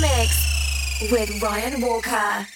Mix with Ryan Walker.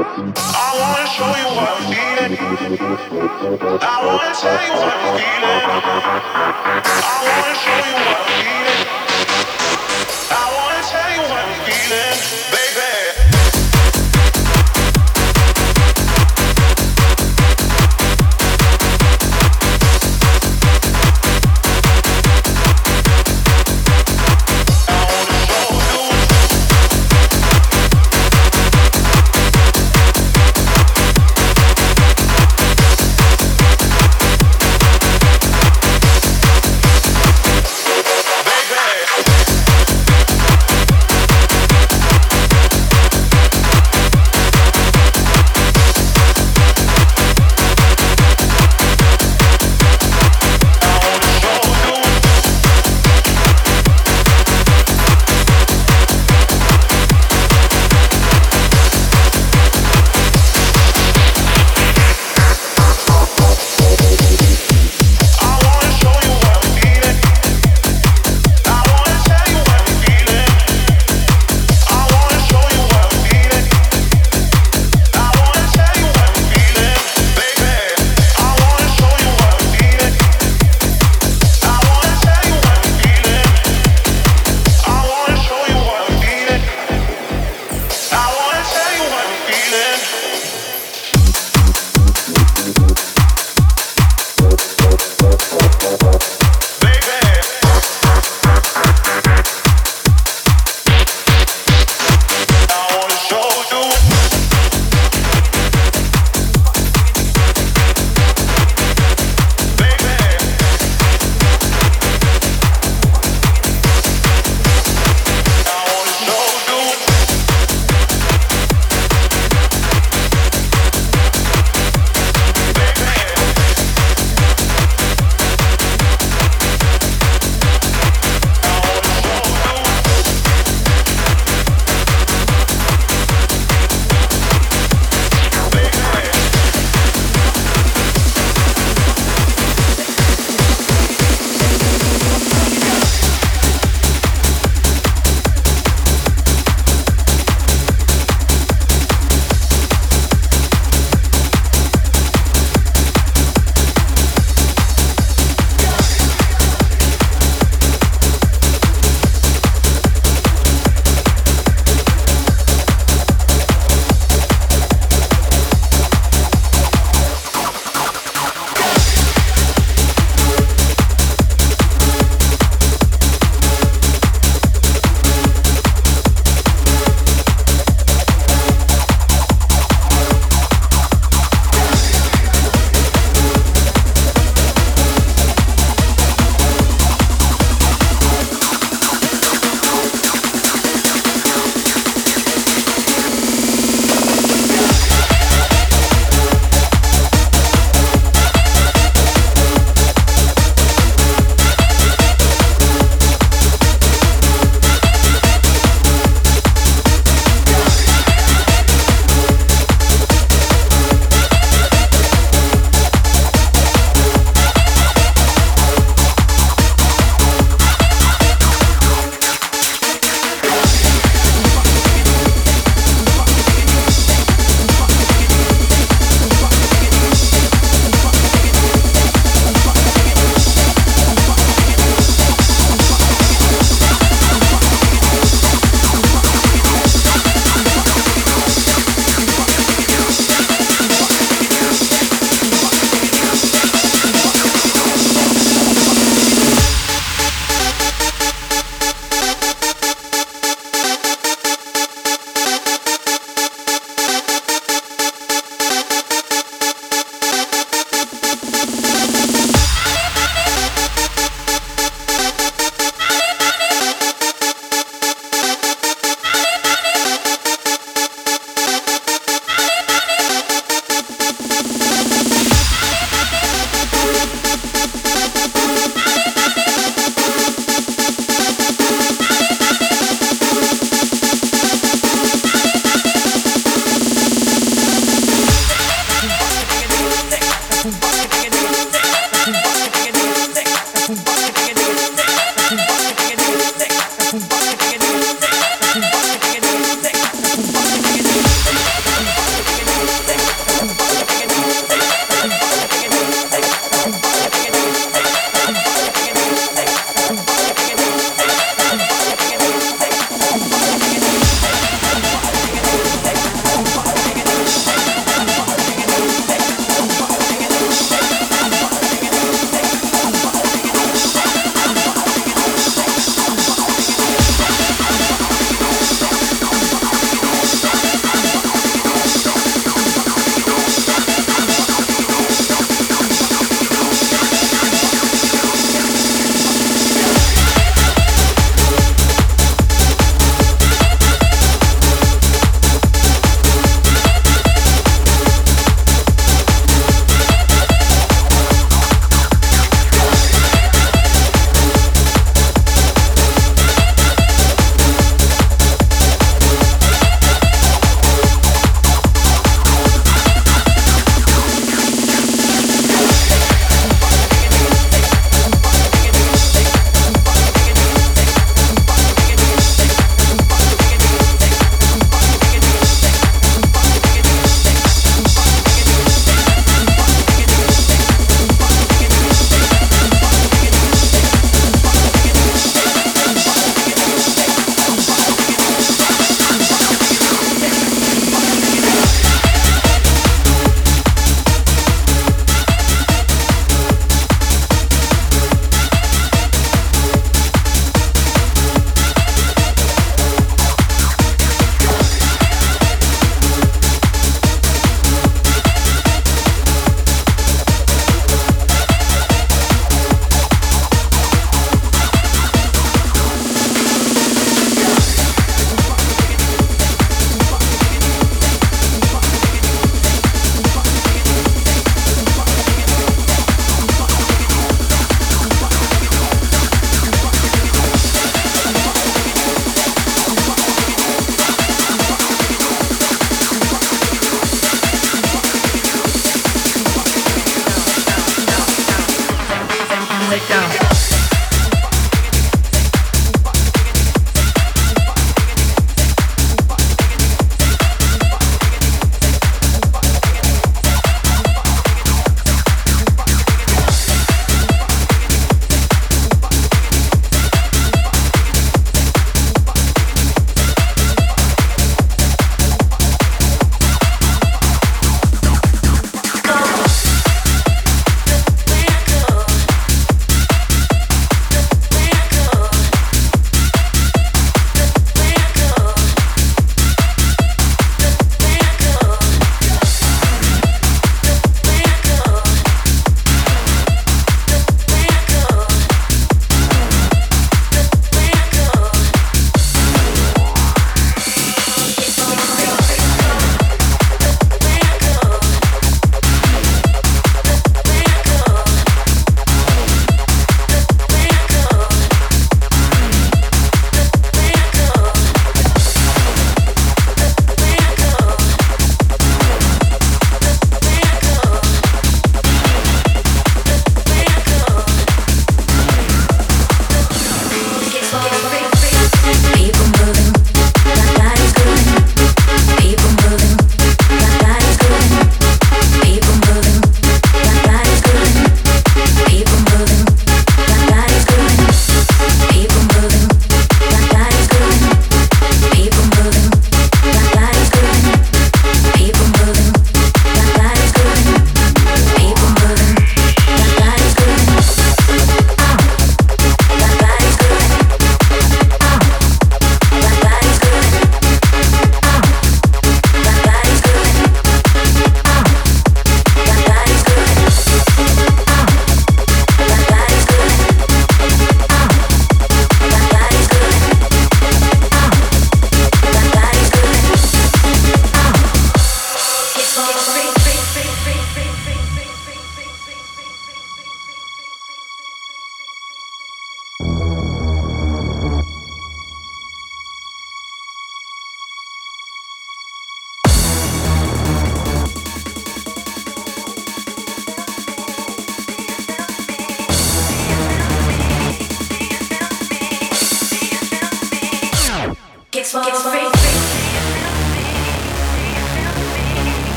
I wanna show you what I'm feeling. I wanna tell you what I'm feeling. I wanna show you what I'm feeling.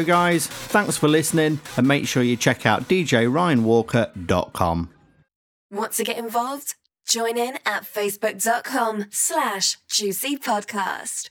Go, guys. Thanks for listening, and make sure you check out djryanwalker.com. Want to get involved? Join in at facebook.com slash juicy podcast.